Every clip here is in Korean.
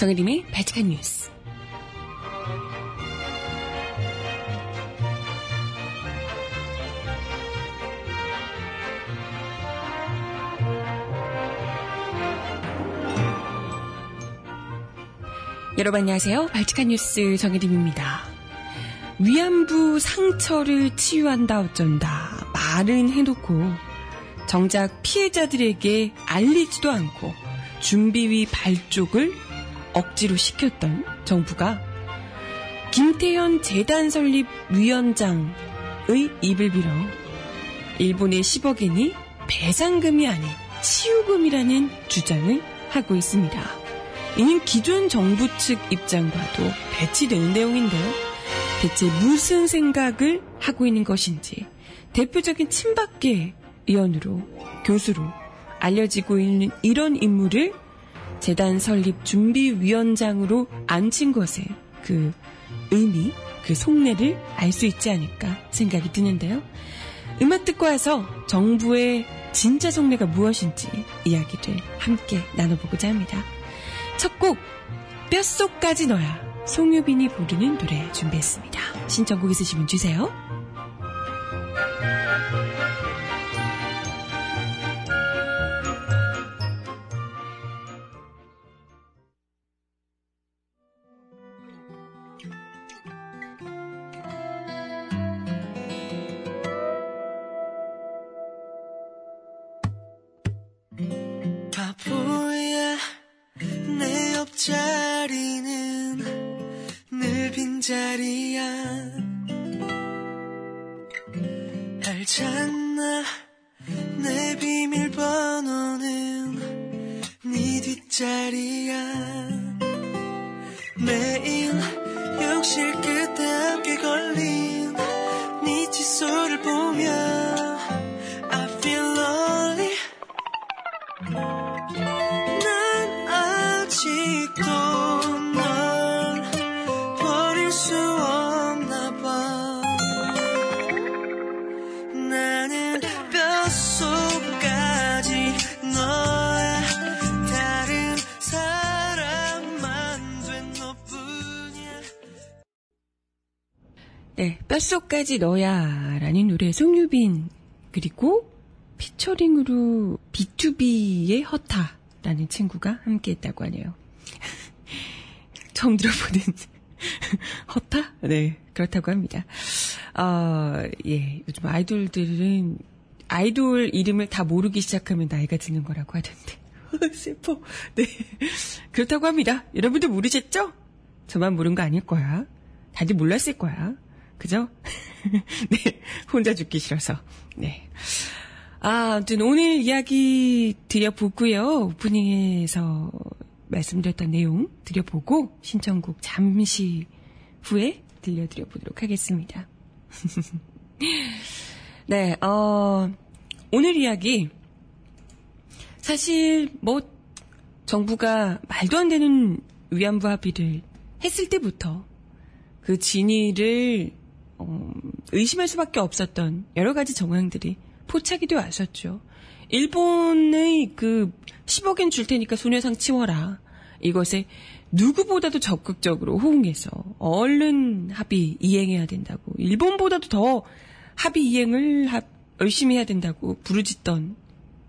정혜림의 발칙한 뉴스. 여러분 안녕하세요. 발칙한 뉴스 정혜림입니다. 위안부 상처를 치유한다 어쩐다 말은 해놓고 정작 피해자들에게 알리지도 않고 준비위 발족을 억지로 시켰던 정부가 김태현 재단 설립 위원장의 입을 빌어 일본의 10억엔이 배상금이 아닌 치유금이라는 주장을 하고 있습니다. 이는 기존 정부 측 입장과도 배치되는 내용인데요. 대체 무슨 생각을 하고 있는 것인지 대표적인 친박계 의원으로 교수로 알려지고 있는 이런 인물을 재단 설립 준비위원장으로 앉힌 것에 그 의미, 그 속내를 알 수 있지 않을까 생각이 드는데요. 음악 듣고 와서 정부의 진짜 속내가 무엇인지 이야기를 함께 나눠보고자 합니다. 첫 곡, 뼛속까지 너야. 송유빈이 부르는 노래 준비했습니다. 신청곡 있으시면 주세요. 욕실 끝에 뼛속까지 너야 라는 노래 송유빈 그리고 피처링으로 B2B의 허타라는 친구가 함께 했다고 하네요. 처음 들어보는 허타? 네, 그렇다고 합니다. 아, 예, 요즘 아이돌들은 아이돌 이름을 다 모르기 시작하면 나이가 드는 거라고 하던데. 슬퍼. 네. 그렇다고 합니다. 여러분도 모르셨죠? 저만 모른 거 아닐 거야. 다들 몰랐을 거야. 그죠? 네. 혼자 죽기 싫어서. 네. 아, 아무튼 오늘 이야기 드려보고요. 오프닝에서 말씀드렸던 내용 드려보고 신청곡 잠시 후에 들려드려보도록 하겠습니다. 네, 어, 오늘 이야기 사실 뭐 정부가 말도 안 되는 위안부 합의를 했을 때부터 그 진위를 어, 의심할 수밖에 없었던 여러 가지 정황들이 포착이 되어 왔었죠. 일본의 그 10억엔 줄 테니까 소녀상 치워라. 이것에 누구보다도 적극적으로 호응해서 얼른 합의 이행해야 된다고. 일본보다도 더 합의 이행을 하- 열심히 해야 된다고 부르짖던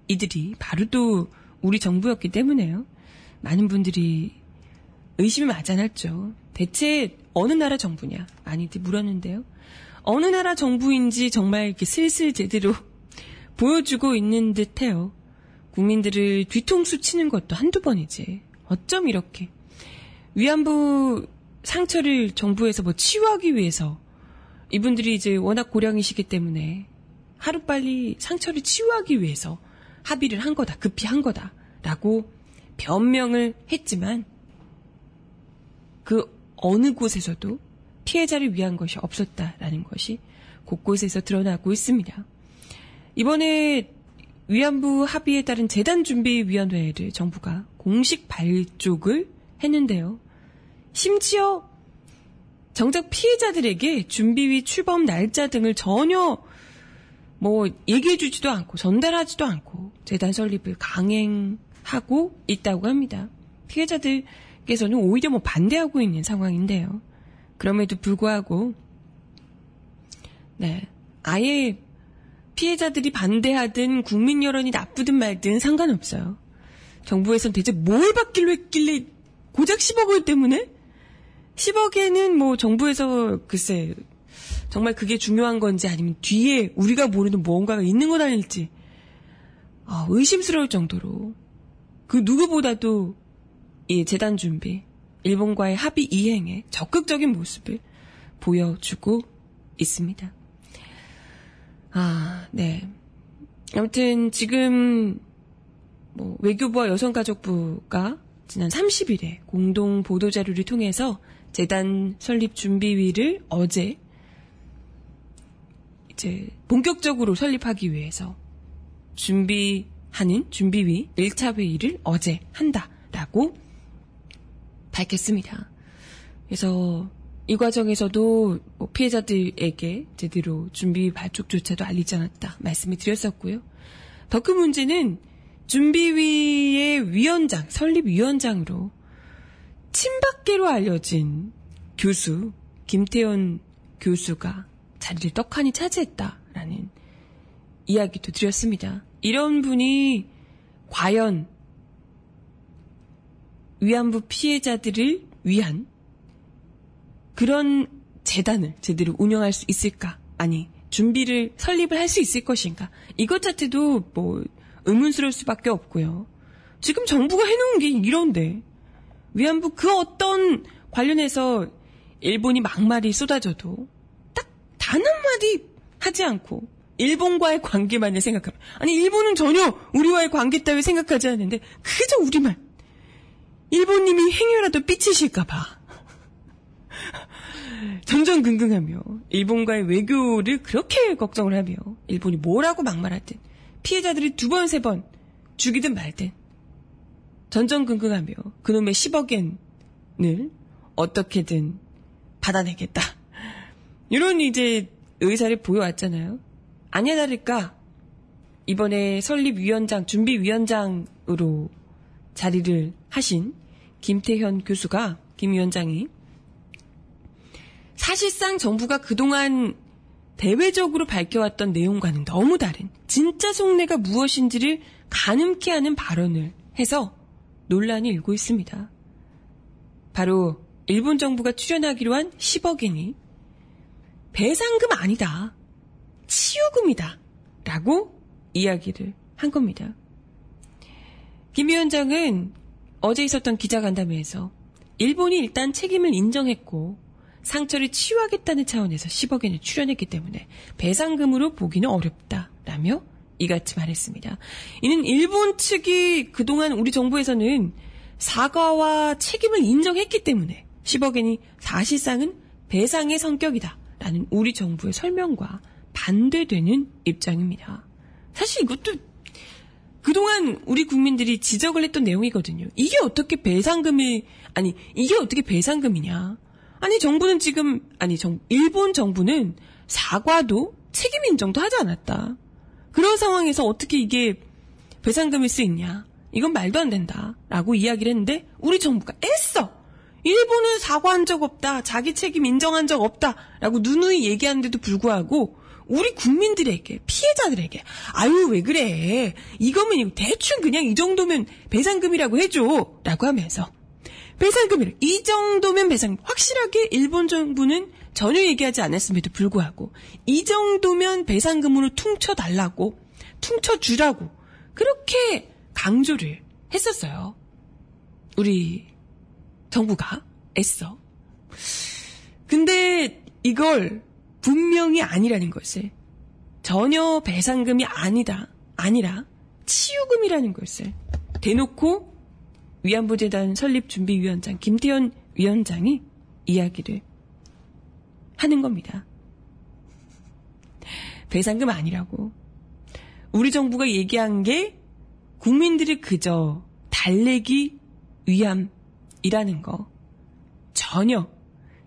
이들이 바로 또 우리 정부였기 때문에요. 많은 분들이 의심이 많았죠. 대체 어느 나라 정부냐? 많이들 물었는데요. 어느 나라 정부인지 정말 이렇게 슬슬 제대로 보여주고 있는 듯해요. 국민들을 뒤통수 치는 것도 한두 번이지. 어쩜 이렇게 위안부 상처를 정부에서 뭐 치유하기 위해서 이분들이 이제 워낙 고령이시기 때문에 하루빨리 상처를 치유하기 위해서 합의를 한 거다, 급히 한 거다라고 변명을 했지만 그 어느 곳에서도 피해자를 위한 것이 없었다라는 것이 곳곳에서 드러나고 있습니다. 이번에 위안부 합의에 따른 재단준비위원회를 정부가 공식 발족을 했는데요. 심지어 정작 피해자들에게 준비위 출범 날짜 등을 전혀 뭐 얘기해주지도 않고 전달하지도 않고 재단 설립을 강행하고 있다고 합니다. 피해자들께 측에서는 오히려 뭐 반대하고 있는 상황인데요. 그럼에도 불구하고 네. 아예 피해자들이 반대하든 국민 여론이 나쁘든 말든 상관없어요. 정부에선 대체 뭘 받길로 했길래 고작 10억 원 때문에? 10억에는 뭐 정부에서 글쎄 정말 그게 중요한 건지 아니면 뒤에 우리가 모르는 무언가가 있는 건 아닐지 아, 의심스러울 정도로. 그 누구보다도 이 재단 준비 일본과의 합의 이행에 적극적인 모습을 보여주고 있습니다. 아, 네. 아무튼 지금 뭐 외교부와 여성가족부가 지난 30일에 공동 보도 자료를 통해서 재단 설립 준비위를 어제 이제 본격적으로 설립하기 위해서 준비하는 준비위 1차 회의를 어제 한다라고 밝혔습니다. 그래서 이 과정에서도 뭐 피해자들에게 제대로 준비 발족조차도 알리지 않았다 말씀을 드렸었고요. 더 큰 문제는 준비위의 위원장, 설립위원장으로 친박계로 알려진 교수, 김태현 교수가 자리를 떡하니 차지했다라는 이야기도 드렸습니다. 이런 분이 과연 위안부 피해자들을 위한 그런 재단을 제대로 운영할 수 있을까? 아니, 준비를, 설립을 할 수 있을 것인가? 이것 자체도 뭐, 의문스러울 수밖에 없고요. 지금 정부가 해놓은 게 이런데, 위안부 그 어떤 관련해서 일본이 막말이 쏟아져도 딱 단 한마디 하지 않고 일본과의 관계만을 생각하면 아니 일본은 전혀 우리와의 관계 따위 생각하지 않는데 그저 우리만 일본님이 행여라도 삐치실까봐 전전긍긍하며 일본과의 외교를 그렇게 걱정을 하며 일본이 뭐라고 막말하든 피해자들이 두 번, 세번 죽이든 말든 전전긍긍하며 그놈의 10억엔을 어떻게든 받아내겠다. 이런 이제 의사를 보여왔잖아요. 아니야 다를까 이번에 설립위원장, 준비위원장으로 자리를 하신 김태현 교수가, 김 위원장이 사실상 정부가 그동안 대외적으로 밝혀왔던 내용과는 너무 다른 진짜 속내가 무엇인지를 가늠케 하는 발언을 해서 논란이 일고 있습니다. 바로 일본 정부가 출연하기로 한 10억엔이 배상금 아니다. 치유금이다. 라고 이야기를 한 겁니다. 김 위원장은 어제 있었던 기자간담회에서 일본이 일단 책임을 인정했고 상처를 치유하겠다는 차원에서 10억엔을 출연했기 때문에 배상금으로 보기는 어렵다라며 이같이 말했습니다. 이는 일본 측이 그동안 우리 정부에서는 사과와 책임을 인정했기 때문에 10억엔이 사실상은 배상의 성격이다라는 우리 정부의 설명과 반대되는 입장입니다. 사실 이것도 그동안 우리 국민들이 지적을 했던 내용이거든요. 이게 어떻게 배상금이, 아니, 이게 어떻게 배상금이냐. 아니, 정부는 지금, 아니, 정, 일본 정부는 사과도 책임 인정도 하지 않았다. 그런 상황에서 어떻게 이게 배상금일 수 있냐. 이건 말도 안 된다. 라고 이야기를 했는데, 우리 정부가 애써! 일본은 사과한 적 없다. 자기 책임 인정한 적 없다. 라고 누누이 얘기하는데도 불구하고, 우리 국민들에게, 피해자들에게, 아유, 왜 그래. 이거면 대충 그냥 이 정도면 배상금이라고 해줘. 라고 하면서, 배상금이라, 이 정도면 배상, 확실하게 일본 정부는 전혀 얘기하지 않았음에도 불구하고, 이 정도면 배상금으로 퉁쳐 달라고, 퉁쳐 주라고, 그렇게 강조를 했었어요. 우리 정부가 애써. 근데 이걸 분명히 아니라는 것을 전혀 배상금이 아니다. 아니라 치유금이라는 것을 대놓고 위안부 재단 설립 준비 위원장 김태현 위원장이 이야기를 하는 겁니다. 배상금 아니라고. 우리 정부가 얘기한 게 국민들이 그저 달래기 위함이라는 거. 전혀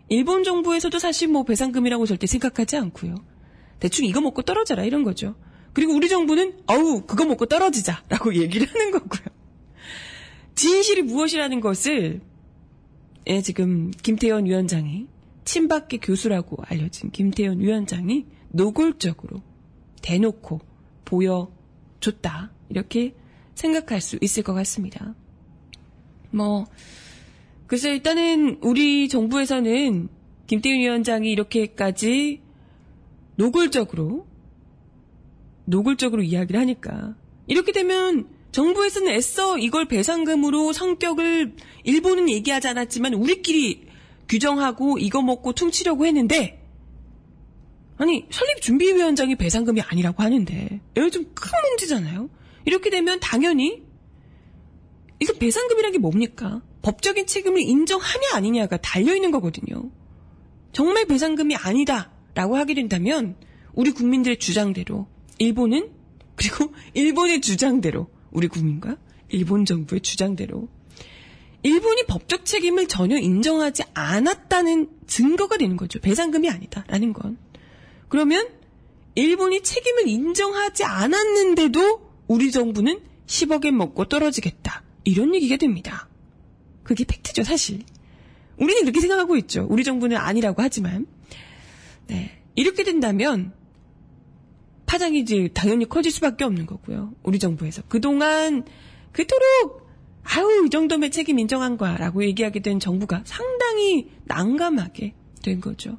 일본 정부에서도 사실 뭐 배상금이라고 절대 생각하지 않고요. 대충 이거 먹고 떨어져라 이런 거죠. 그리고 우리 정부는 어우 그거 먹고 떨어지자라고 얘기를 하는 거고요. 진실이 무엇이라는 것을 예, 지금 김태현 위원장이 친박계 교수라고 알려진 김태현 위원장이 노골적으로 대놓고 보여줬다. 이렇게 생각할 수 있을 것 같습니다. 뭐, 그래서 일단은 우리 정부에서는 김태윤 위원장이 이렇게까지 노골적으로, 노골적으로 이야기를 하니까, 이렇게 되면 정부에서는 애써 이걸 배상금으로 성격을 일본은 얘기하지 않았지만 우리끼리 규정하고 이거 먹고 퉁치려고 했는데 아니 설립준비위원장이 배상금이 아니라고 하는데 이거 좀큰 문제잖아요. 이렇게 되면 당연히 이거 배상금이란 게 뭡니까? 법적인 책임을 인정하냐 아니냐가 달려 있는 거거든요. 정말 배상금이 아니다라고 하게 된다면 우리 국민들의 주장대로 일본은 그리고 일본의 주장대로 우리 국민과 일본 정부의 주장대로 일본이 법적 책임을 전혀 인정하지 않았다는 증거가 되는 거죠. 배상금이 아니다라는 건. 그러면 일본이 책임을 인정하지 않았는데도 우리 정부는 10억엔 먹고 떨어지겠다. 이런 얘기가 됩니다. 그게 팩트죠, 사실. 우리는 이렇게 생각하고 있죠. 우리 정부는 아니라고 하지만. 네. 이렇게 된다면 파장이 이제 당연히 커질 수밖에 없는 거고요. 우리 정부에서. 그동안 그토록 아우 이 정도면 책임 인정한 거야 라고 얘기하게 된 정부가 상당히 난감하게 된 거죠.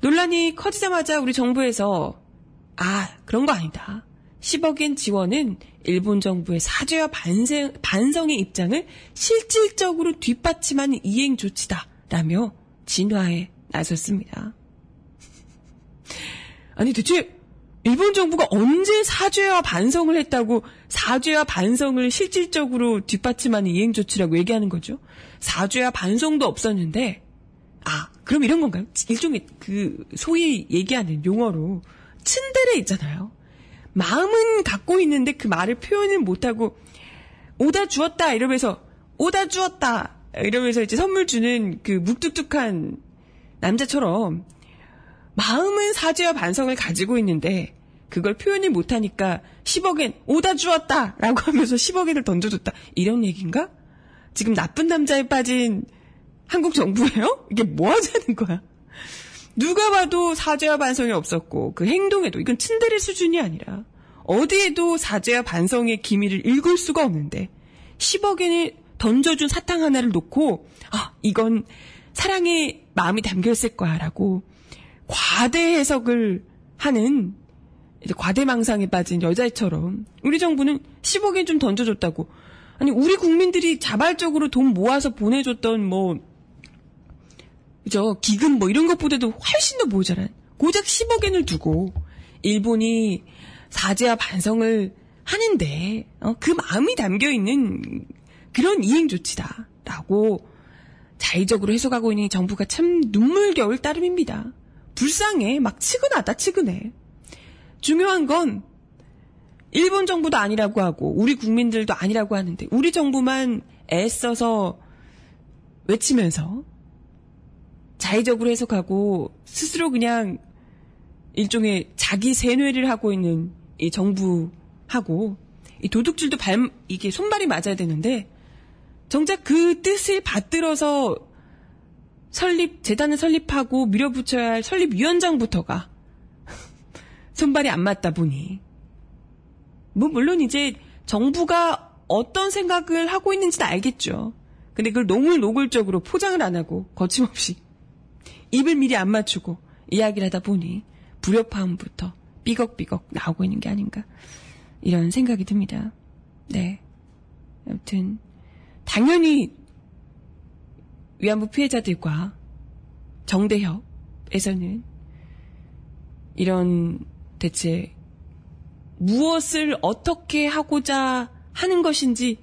논란이 커지자마자 우리 정부에서 아 그런 거 아니다. 10억엔 지원은 일본 정부의 사죄와 반성, 반성의 입장을 실질적으로 뒷받침하는 이행 조치다라며 진화에 나섰습니다. 아니 대체 일본 정부가 언제 사죄와 반성을 했다고 사죄와 반성을 실질적으로 뒷받침하는 이행 조치라고 얘기하는 거죠? 사죄와 반성도 없었는데 아 그럼 이런 건가요? 일종의 그 소위 얘기하는 용어로 츤데레 있잖아요. 마음은 갖고 있는데 그 말을 표현을 못하고 오다 주었다 이러면서 오다 주었다 이러면서 이제 선물 주는 그 묵뚝뚝한 남자처럼 마음은 사죄와 반성을 가지고 있는데 그걸 표현을 못하니까 10억엔 오다 주었다 라고 하면서 10억엔을 던져줬다 이런 얘기인가? 지금 나쁜 남자에 빠진 한국 정부예요? 이게 뭐 하자는 거야? 누가 봐도 사죄와 반성이 없었고 그 행동에도 이건 츤데레 수준이 아니라 어디에도 사죄와 반성의 기미를 읽을 수가 없는데 10억엔을 던져준 사탕 하나를 놓고 아 이건 사랑의 마음이 담겨 있을 거야라고 과대 해석을 하는 이제 과대망상에 빠진 여자애처럼 우리 정부는 10억엔 좀 던져줬다고. 아니 우리 국민들이 자발적으로 돈 모아서 보내줬던 뭐 그죠 기금 뭐 이런 것보다도 훨씬 더 모자란 고작 10억엔을 두고 일본이 사죄와 반성을 하는데 어, 그 마음이 담겨 있는 그런 이행 조치다라고 자의적으로 해석하고 있는 정부가 참 눈물겨울 따름입니다. 불쌍해 막 치근하다 치근해. 중요한 건 일본 정부도 아니라고 하고 우리 국민들도 아니라고 하는데 우리 정부만 애써서 외치면서 자의적으로 해석하고 스스로 그냥 일종의 자기 세뇌를 하고 있는 이 정부하고 이 도둑질도 발 이게 손발이 맞아야 되는데 정작 그 뜻을 받들어서 설립 재단을 설립하고 밀어붙여야 할 설립위원장부터가 손발이 안 맞다 보니 뭐 물론 이제 정부가 어떤 생각을 하고 있는지는 알겠죠. 근데 그걸 노골노골적으로 포장을 안 하고 거침없이 입을 미리 안 맞추고 이야기를 하다 보니 불협화음부터 삐걱삐걱 나오고 있는 게 아닌가 이런 생각이 듭니다. 네. 아무튼 당연히 위안부 피해자들과 정대협에서는 이런 대체 무엇을 어떻게 하고자 하는 것인지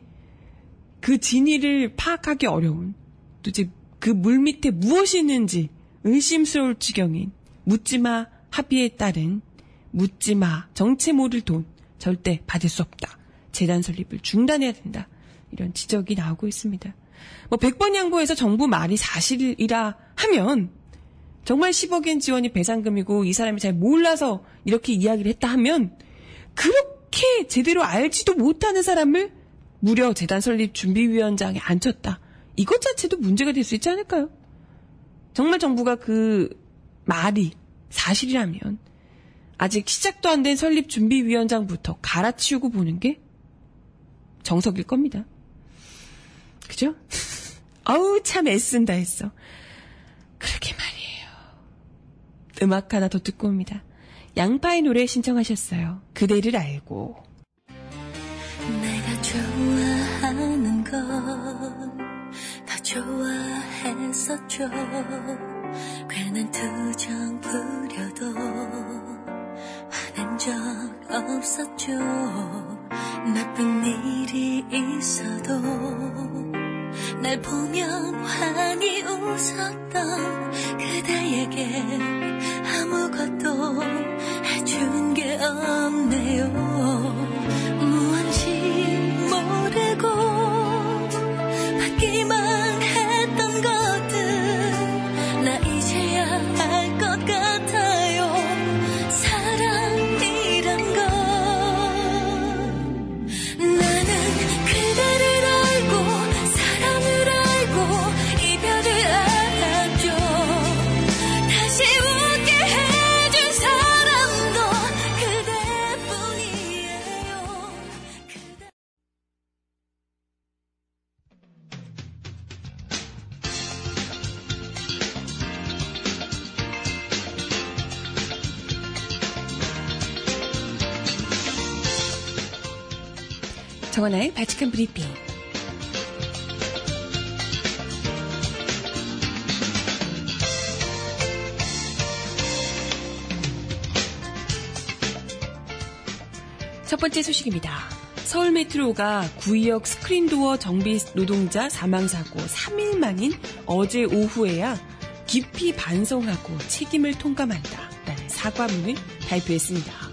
그 진위를 파악하기 어려운 도대체 그 물밑에 무엇이 있는지 의심스러울 지경인 묻지마 합의에 따른 묻지마 정체 모를 돈 절대 받을 수 없다. 재단 설립을 중단해야 된다. 이런 지적이 나오고 있습니다. 뭐 100번 양보해서 정부 말이 사실이라 하면 정말 10억엔 지원이 배상금이고 이 사람이 잘 몰라서 이렇게 이야기를 했다 하면 그렇게 제대로 알지도 못하는 사람을 무려 재단 설립 준비위원장에 앉혔다. 이것 자체도 문제가 될 수 있지 않을까요? 정말 정부가 그 말이 사실이라면 아직 시작도 안 된 설립 준비위원장부터 갈아치우고 보는 게 정석일 겁니다. 그죠? 아우 참 애쓴다 했어. 그러게 말이에요. 음악 하나 더 듣고 옵니다. 양파의 노래 신청하셨어요. 그대를 알고. 내가 좋아하는 좋아 했었죠. 괜한 투정 부려도 화낸 적 없었죠. 나쁜 일이 있어도 날 보면 환히 웃었던 그대에게 아무것도 해준 게 없네요. 정원아의 바칙한 브리핑. 첫 번째 소식입니다. 서울 메트로가 구의역 스크린도어 정비 노동자 사망사고 3일 만인 어제 오후에야 깊이 반성하고 책임을 통감한다라는 사과문을 발표했습니다.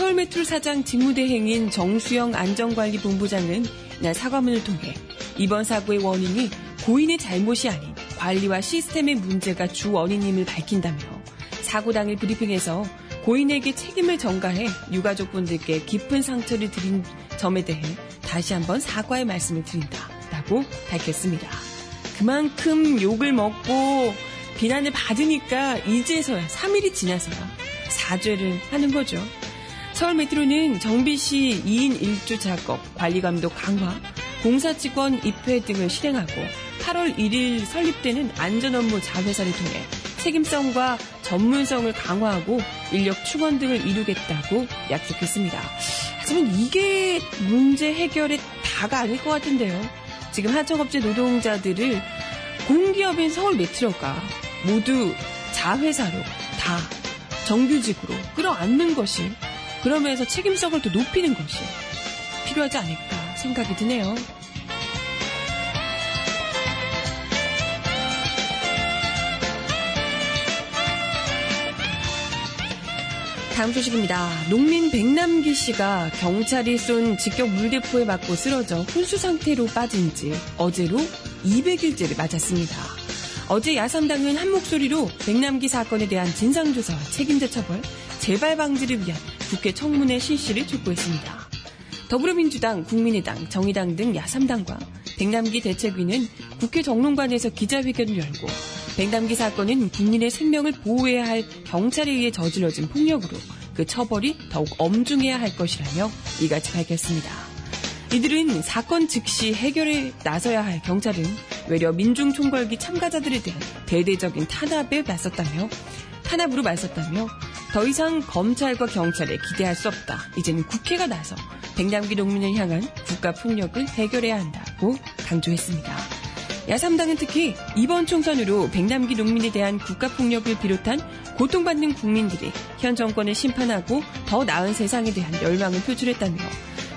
서울 메트로 사장 직무대행인 정수영 안전관리본부장은 이날 사과문을 통해 이번 사고의 원인이 고인의 잘못이 아닌 관리와 시스템의 문제가 주 원인임을 밝힌다며 사고 당일 브리핑에서 고인에게 책임을 전가해 유가족분들께 깊은 상처를 드린 점에 대해 다시 한번 사과의 말씀을 드린다라고 밝혔습니다. 그만큼 욕을 먹고 비난을 받으니까 이제서야 3일이 지나서야 사죄를 하는 거죠. 서울 메트로는 정비 시 2인 1조 작업, 관리 감독 강화, 공사 직원 입회 등을 실행하고 8월 1일 설립되는 안전 업무 자회사를 통해 책임성과 전문성을 강화하고 인력 충원 등을 이루겠다고 약속했습니다. 하지만 이게 문제 해결의 다가 아닐 것 같은데요. 지금 하청업체 노동자들을 공기업인 서울 메트로가 모두 자회사로 다 정규직으로 끌어안는 것이 그러면서 책임성을 더 높이는 것이 필요하지 않을까 생각이 드네요. 다음 소식입니다. 농민 백남기 씨가 경찰이 쏜 직격 물대포에 맞고 쓰러져 혼수 상태로 빠진 지 어제로 200일째를 맞았습니다. 어제 야삼당은 한 목소리로 백남기 사건에 대한 진상조사와 책임자 처벌, 재발 방지를 위한 국회 청문회 실시를 촉구했습니다. 더불어민주당, 국민의당, 정의당 등 야삼당과 백남기 대책위는 국회 정론관에서 기자회견을 열고 백남기 사건은 국민의 생명을 보호해야 할 경찰에 의해 저질러진 폭력으로 그 처벌이 더욱 엄중해야 할 것이라며 이같이 밝혔습니다. 이들은 사건 즉시 해결에 나서야 할 경찰은 외려 민중 총궐기 참가자들에 대한 대대적인 탄압에 나섰다며 탄압으로 맞섰다며 더 이상 검찰과 경찰에 기대할 수 없다. 이제는 국회가 나서 백남기 농민을 향한 국가 폭력을 해결해야 한다고 강조했습니다. 야삼당은 특히 이번 총선으로 백남기 농민에 대한 국가 폭력을 비롯한 고통받는 국민들이 현 정권을 심판하고 더 나은 세상에 대한 열망을 표출했다며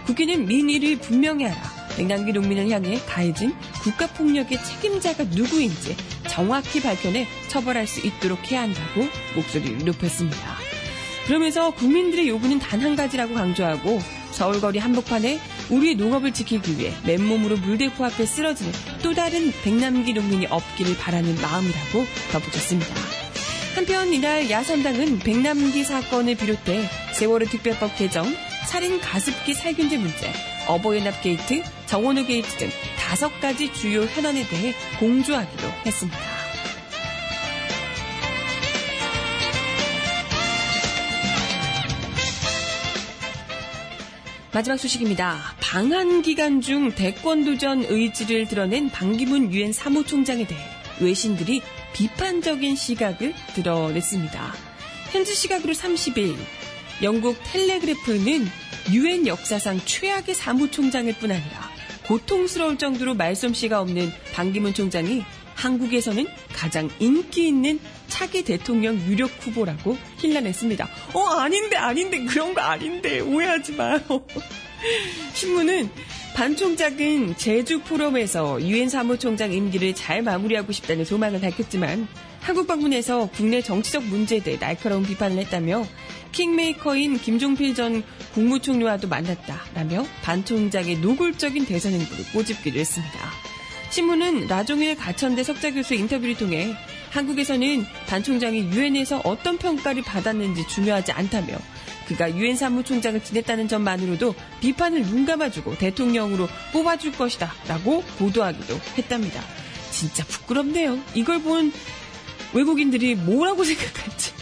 국회는 민의를 분명히 하라. 백남기 농민을 향해 가해진 국가 폭력의 책임자가 누구인지 정확히 밝혀내 처벌할 수 있도록 해야 한다고 목소리를 높였습니다. 그러면서 국민들의 요구는 단 한 가지라고 강조하고 서울거리 한복판에 우리의 농업을 지키기 위해 맨몸으로 물대포 앞에 쓰러지는 또 다른 백남기 농민이 없기를 바라는 마음이라고 덧붙였습니다. 한편 이날 야삼당은 백남기 사건을 비롯해 세월호 특별법 개정, 살인 가습기 살균제 문제, 어버이연합 게이트, 정운호 게이트 등 다섯 가지 주요 현안에 대해 공조하기로 했습니다. 마지막 소식입니다. 방한 기간 중 대권 도전 의지를 드러낸 반기문 유엔 사무총장에 대해 외신들이 비판적인 시각을 드러냈습니다. 현지 시각으로 30일 영국 텔레그래프는 유엔 역사상 최악의 사무총장일 뿐 아니라 고통스러울 정도로 말솜씨가 없는 반기문 총장이 한국에서는 가장 인기 있는 차기 대통령 유력 후보라고 힐난했습니다. 어, 아닌데, 아닌데, 그런 거 아닌데, 오해하지 마요. 신문은 반 총장은 제주 포럼에서 유엔 사무총장 임기를 잘 마무리하고 싶다는 소망을 밝혔지만 한국 방문에서 국내 정치적 문제에 대해 날카로운 비판을 했다며 킹메이커인 김종필 전 국무총리와도 만났다라며 반 총장의 노골적인 대선 행보를 꼬집기도 했습니다. 신문은 라종일 가천대 석자 교수 인터뷰를 통해 한국에서는 반 총장이 유엔에서 어떤 평가를 받았는지 중요하지 않다며 그가 유엔 사무총장을 지냈다는 점만으로도 비판을 눈 감아주고 대통령으로 뽑아줄 것이다 라고 보도하기도 했답니다. 진짜 부끄럽네요. 이걸 본 외국인들이 뭐라고 생각할지.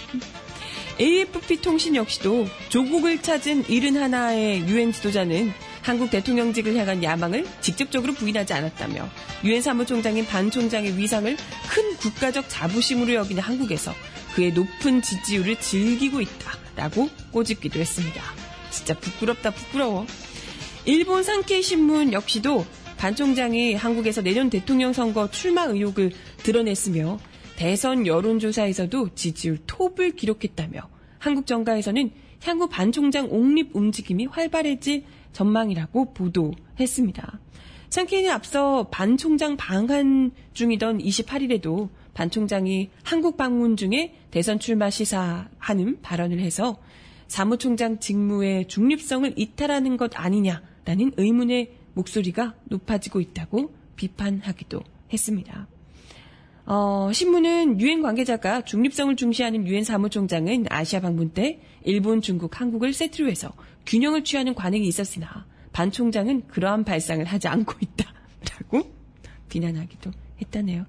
AFP 통신 역시도 조국을 찾은 71의 유엔 지도자는 한국 대통령직을 향한 야망을 직접적으로 부인하지 않았다며 유엔 사무총장인 반 총장의 위상을 큰 국가적 자부심으로 여기는 한국에서 그의 높은 지지율을 즐기고 있다라고 꼬집기도 했습니다. 진짜 부끄럽다 부끄러워. 일본 산케이 신문 역시도 반 총장이 한국에서 내년 대통령 선거 출마 의혹을 드러냈으며 대선 여론조사에서도 지지율 톱을 기록했다며 한국 정가에서는 향후 반 총장 옹립 움직임이 활발해질 전망이라고 보도했습니다. 상케인이 앞서 반 총장 방한 중이던 28일에도 반 총장이 한국 방문 중에 대선 출마 시사하는 발언을 해서 사무총장 직무의 중립성을 이탈하는 것 아니냐라는 의문의 목소리가 높아지고 있다고 비판하기도 했습니다. 어, 신문은 유엔 관계자가 중립성을 중시하는 유엔 사무총장은 아시아 방문 때 일본, 중국, 한국을 세트로 해서 균형을 취하는 관행이 있었으나 반 총장은 그러한 발상을 하지 않고 있다라고 비난하기도 했다네요.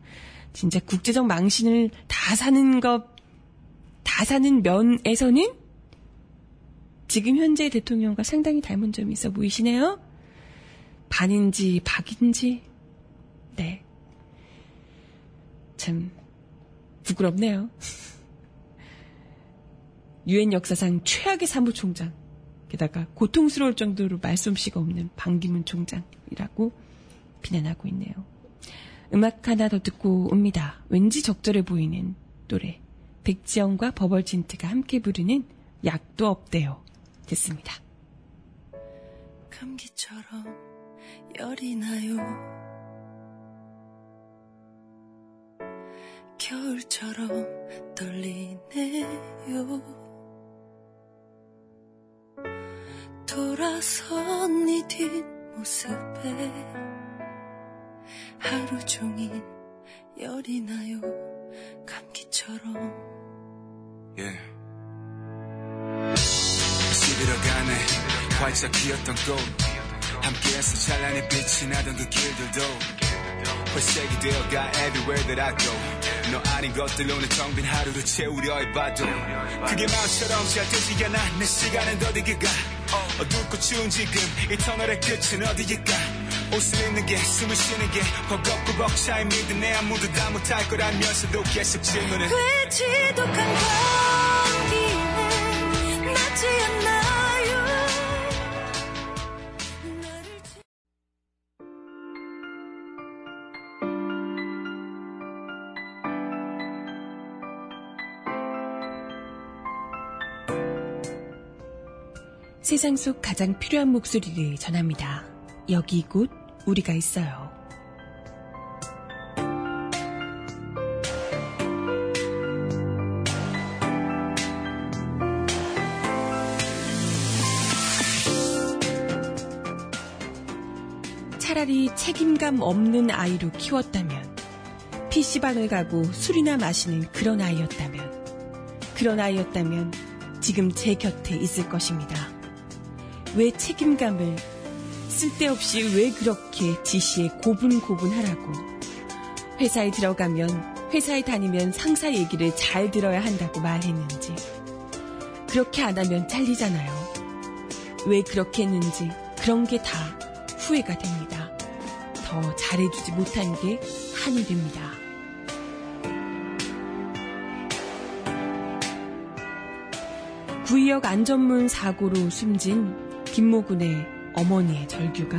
진짜 국제적 망신을 다 사는 것, 다 사는 면에서는 지금 현재 대통령과 상당히 닮은 점이 있어 보이시네요. 반인지 박인지, 네. 참 부끄럽네요. 유엔 역사상 최악의 사무총장, 게다가 고통스러울 정도로 말솜씨가 없는 반기문 총장이라고 비난하고 있네요. 음악 하나 더 듣고 옵니다. 왠지 적절해 보이는 노래. 백지영과 버벌진트가 함께 부르는 약도 없대요. 듣습니다. 감기처럼 열이 나요. 겨울처럼 떨리네요. 돌아선 네 뒷모습에 하루 종일 열이 나요. 감기처럼. 예. 시들어가네. 활짝 피었던 꽃 함께해서 찬란히 빛이 나던 그 길들도 회색이 되어가 everywhere that I go. 너 아닌 것들로는 텅빈 하루를 채우려 해봐도 그게 마음처럼 잘 되지 않아. 내 시간은 더디게가 어둡고 추운 지금 이 터널의 끝은 어디일까? 옷을 입는 게 숨을 쉬는 게 버겁고 벅차인 믿음 내 아무도 다 못할 거라면서도 계속 질문을 왜 지독한 감기에 낫지 않나 세상 속 가장 필요한 목소리를 전합니다. 여기 곧 우리가 있어요. 차라리 책임감 없는 아이로 키웠다면, PC방을 가고 술이나 마시는 그런 아이였다면, 그런 아이였다면 지금 제 곁에 있을 것입니다. 왜 책임감을 쓸데없이 왜 그렇게 지시에 고분고분하라고. 회사에 들어가면, 회사에 다니면 상사 얘기를 잘 들어야 한다고 말했는지. 그렇게 안 하면 잘리잖아요. 왜 그렇게 했는지 그런 게 다 후회가 됩니다. 더 잘해주지 못한 게 한이 됩니다. 구의역 안전문 사고로 숨진 김모군의 어머니의 절규가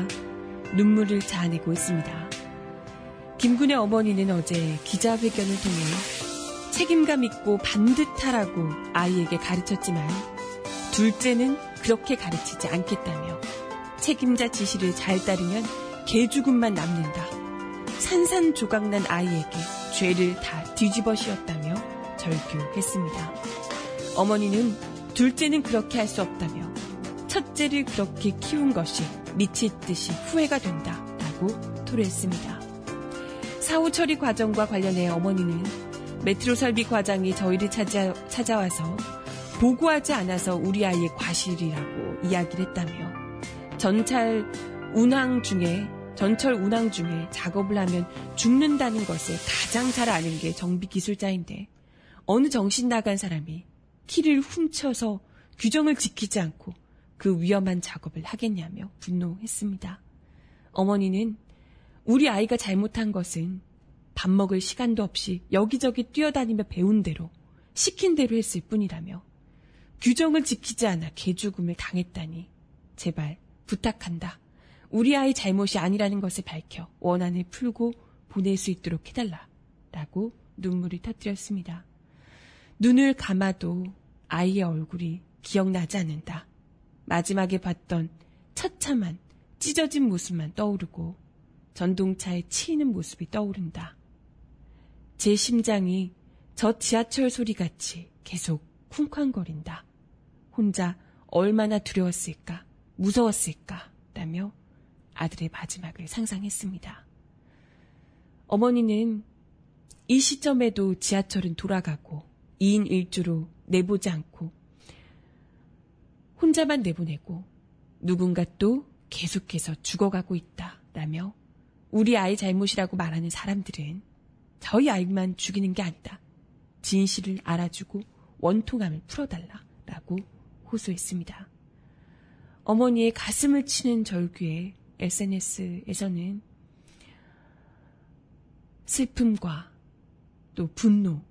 눈물을 자아내고 있습니다. 김군의 어머니는 어제 기자회견을 통해 책임감 있고 반듯하라고 아이에게 가르쳤지만 둘째는 그렇게 가르치지 않겠다며 책임자 지시를 잘 따르면 개죽음만 남는다. 산산조각난 아이에게 죄를 다 뒤집어 씌웠다며 절규했습니다. 어머니는 둘째는 그렇게 할 수 없다며 첫째를 그렇게 키운 것이 미칠 듯이 후회가 된다 라고 토로했습니다. 사후 처리 과정과 관련해 어머니는 메트로 설비 과장이 저희를 찾아, 찾아와서 보고하지 않아서 우리 아이의 과실이라고 이야기를 했다며 전철 운항 중에 전철 운항 중에 작업을 하면 죽는다는 것을 가장 잘 아는 게 정비 기술자인데 어느 정신 나간 사람이 키를 훔쳐서 규정을 지키지 않고 그 위험한 작업을 하겠냐며 분노했습니다. 어머니는 우리 아이가 잘못한 것은 밥 먹을 시간도 없이 여기저기 뛰어다니며 배운 대로 시킨 대로 했을 뿐이라며 규정을 지키지 않아 개죽음을 당했다니 제발 부탁한다. 우리 아이 잘못이 아니라는 것을 밝혀 원한을 풀고 보낼 수 있도록 해달라. 라고 눈물을 터뜨렸습니다. 눈을 감아도 아이의 얼굴이 기억나지 않는다. 마지막에 봤던 처참한 찢어진 모습만 떠오르고 전동차에 치이는 모습이 떠오른다. 제 심장이 저 지하철 소리같이 계속 쿵쾅거린다. 혼자 얼마나 두려웠을까, 무서웠을까, 라며 아들의 마지막을 상상했습니다. 어머니는 이 시점에도 지하철은 돌아가고 2인 1주로 내보지 않고 혼자만 내보내고 누군가 또 계속해서 죽어가고 있다. 라며 우리 아이 잘못이라고 말하는 사람들은 저희 아이만 죽이는 게 아니다. 진실을 알아주고 원통함을 풀어달라. 라고 호소했습니다. 어머니의 가슴을 치는 절규에 SNS에서는 슬픔과 또 분노,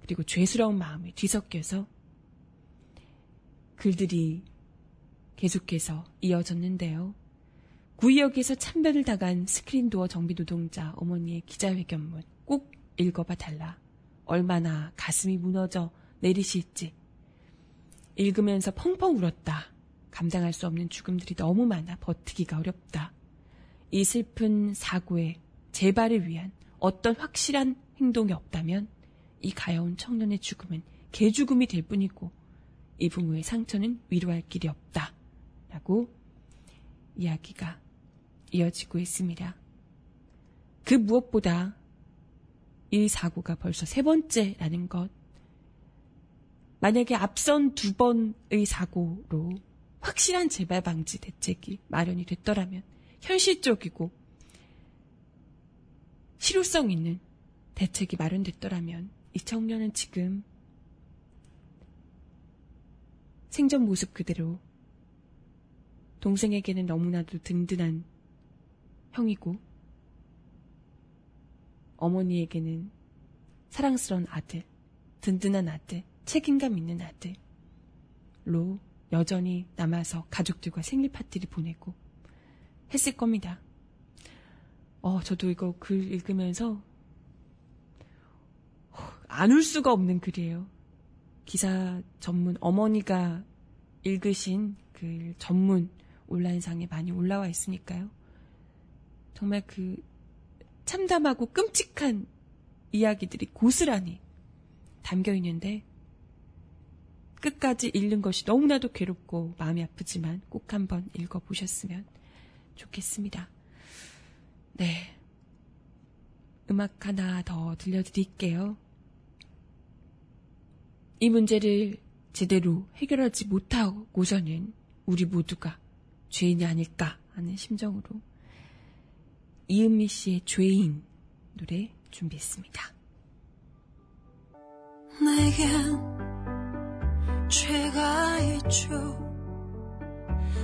그리고 죄스러운 마음이 뒤섞여서 글들이 계속해서 이어졌는데요. 구의역에서 참변을 당한 스크린도어 정비 노동자 어머니의 기자회견문 꼭 읽어봐 달라. 얼마나 가슴이 무너져 내리실지. 읽으면서 펑펑 울었다. 감당할 수 없는 죽음들이 너무 많아 버티기가 어렵다. 이 슬픈 사고의 재발을 위한 어떤 확실한 행동이 없다면 이 가여운 청년의 죽음은 개죽음이 될 뿐이고 이 부모의 상처는 위로할 길이 없다. 라고 이야기가 이어지고 있습니다. 그 무엇보다 이 사고가 벌써 세 번째라는 것. 만약에 앞선 두 번의 사고로 확실한 재발 방지 대책이 마련이 됐더라면 현실적이고 실효성 있는 대책이 마련됐더라면 이 청년은 지금 생전 모습 그대로 동생에게는 너무나도 든든한 형이고 어머니에게는 사랑스러운 아들, 든든한 아들, 책임감 있는 아들로 여전히 남아서 가족들과 생일 파티를 보내고 했을 겁니다. 어, 저도 이거 글 읽으면서 안 울 수가 없는 글이에요. 기사 전문 어머니가 읽으신 그 전문 온라인상에 많이 올라와 있으니까요. 정말 그 참담하고 끔찍한 이야기들이 고스란히 담겨 있는데 끝까지 읽는 것이 너무나도 괴롭고 마음이 아프지만 꼭 한번 읽어 보셨으면 좋겠습니다. 네. 음악 하나 더 들려드릴게요. 이 문제를 제대로 해결하지 못하고서는 우리 모두가 죄인이 아닐까 하는 심정으로 이은미 씨의 죄인 노래 준비했습니다. 내겐 죄가 있죠.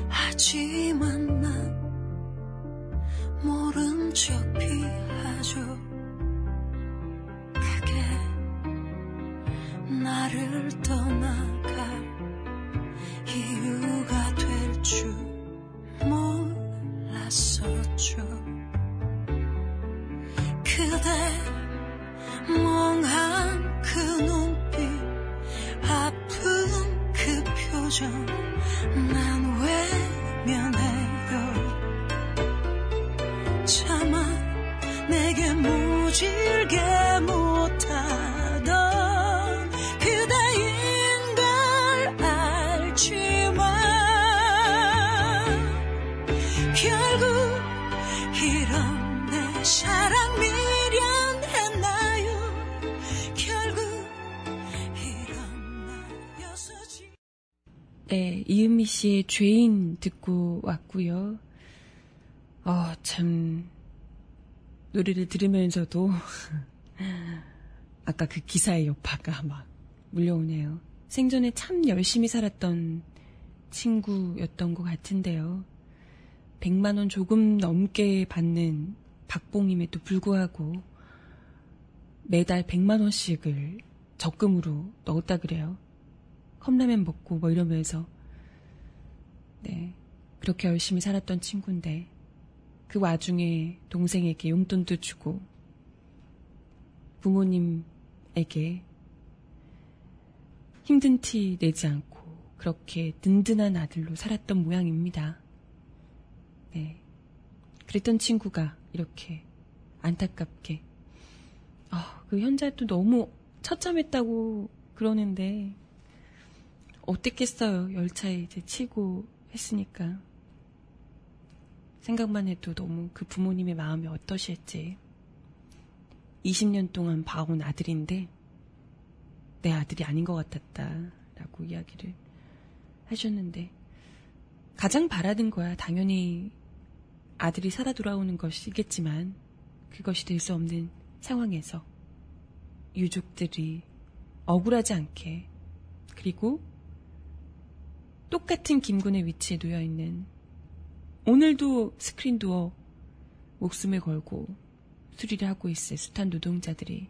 하지만 난 모른 척 피하죠. 나를 떠나갈 이유가 될 줄 몰랐었죠. 그대 멍한 그 눈빛 아픈 그 표정 이은미 씨의 죄인 듣고 왔고요. 어, 참 노래를 들으면서도 아까 그 기사의 여파가 막 물려오네요. 생전에 참 열심히 살았던 친구였던 것 같은데요. 100만 원 조금 넘게 받는 박봉임에도 불구하고 매달 100만 원씩을 적금으로 넣었다 그래요. 컵라면 먹고 뭐 이러면서 네 그렇게 열심히 살았던 친구인데 그 와중에 동생에게 용돈도 주고 부모님에게 힘든 티 내지 않고 그렇게 든든한 아들로 살았던 모양입니다. 네. 그랬던 친구가 이렇게 안타깝게 아, 그 현자도 너무 처참했다고 그러는데 어땠겠어요. 열차에 이제 치고 했으니까. 생각만 해도 너무 그 부모님의 마음이 어떠실지. 20년 동안 봐온 아들인데 내 아들이 아닌 것 같았다 라고 이야기를 하셨는데 가장 바라는 거야. 당연히 아들이 살아 돌아오는 것이겠지만 그것이 될 수 없는 상황에서 유족들이 억울하지 않게 그리고 똑같은 김군의 위치에 놓여 있는 오늘도 스크린 도어 목숨을 걸고 수리를 하고 있을 숱한 노동자들이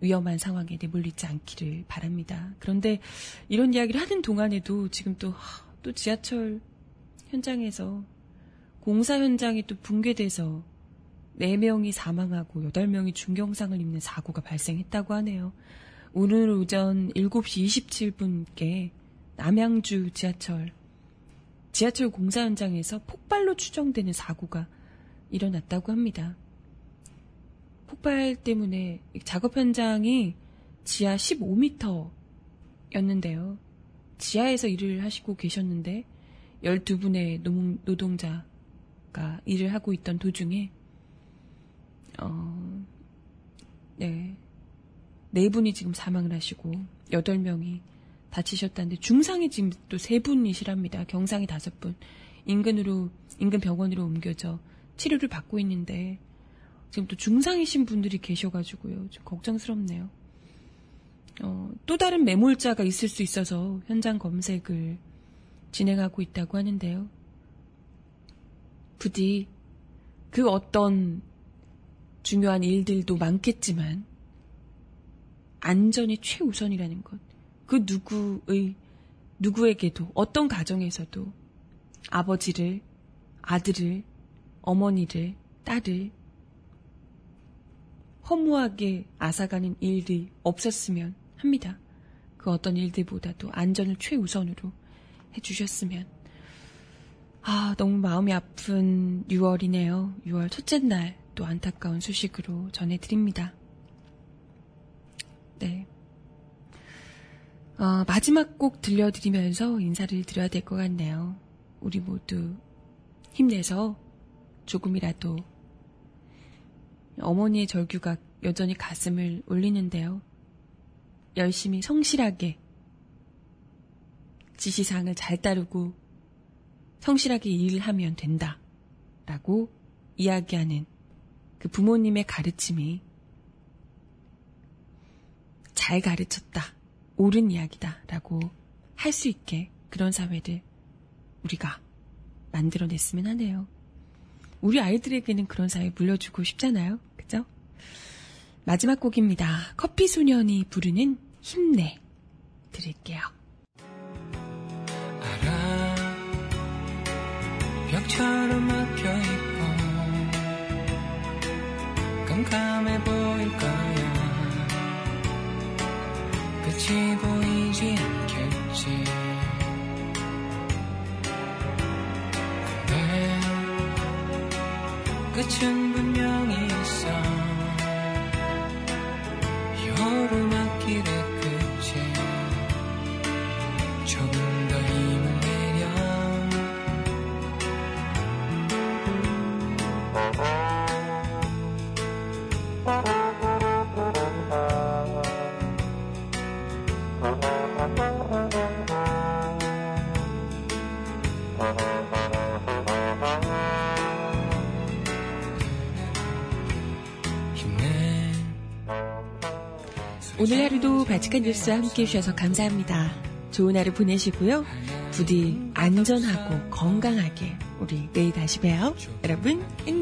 위험한 상황에 내몰리지 않기를 바랍니다. 그런데 이런 이야기를 하는 동안에도 지금 또, 하, 또 지하철 현장에서 공사 현장이 또 붕괴돼서 4명이 사망하고 8명이 중경상을 입는 사고가 발생했다고 하네요. 오늘 오전 7시 27분께 남양주 지하철 지하철 공사 현장에서 폭발로 추정되는 사고가 일어났다고 합니다. 폭발 때문에 작업 현장이 지하 15m였는데요. 지하에서 일을 하시고 계셨는데 12분의 노동자가 일을 하고 있던 도중에 어, 네. 네 분이 지금 사망을 하시고 여덟 명이 다치셨다는데 중상이 지금 또 세 분이시랍니다. 경상이 다섯 분. 인근으로 인근 병원으로 옮겨져 치료를 받고 있는데 지금 또 중상이신 분들이 계셔가지고요. 좀 걱정스럽네요. 어, 또 다른 매몰자가 있을 수 있어서 현장 검색을 진행하고 있다고 하는데요. 부디 그 어떤 중요한 일들도 많겠지만 안전이 최우선이라는 것. 그 누구의 누구에게도 어떤 가정에서도 아버지를 아들을 어머니를 딸을 허무하게 앗아가는 일이 없었으면 합니다. 그 어떤 일들보다도 안전을 최우선으로 해주셨으면. 아, 너무 마음이 아픈 6월이네요. 6월 첫째 날 또 안타까운 소식으로 전해드립니다. 네. 어, 마지막 곡 들려드리면서 인사를 드려야 될 것 같네요. 우리 모두 힘내서 조금이라도 어머니의 절규가 여전히 가슴을 울리는데요. 열심히 성실하게 지시사항을 잘 따르고 성실하게 일을 하면 된다. 라고 이야기하는 그 부모님의 가르침이 잘 가르쳤다. 옳은 이야기다. 라고 할 수 있게 그런 사회를 우리가 만들어냈으면 하네요. 우리 아이들에게는 그런 사회 물려주고 싶잖아요. 그죠? 마지막 곡입니다. 커피 소년이 부르는 힘내. 드릴게요. 알아 벽처럼 막혀 있고 깜깜해 보일 거야 끝이 보이지 않겠지. 근데 끝은 분명히 오늘 하루도 바치칸 뉴스와 함께 해주셔서 감사합니다. 좋은 하루 보내시고요. 부디 안전하고 건강하게 우리 내일 다시 봬요. 여러분, 안녕.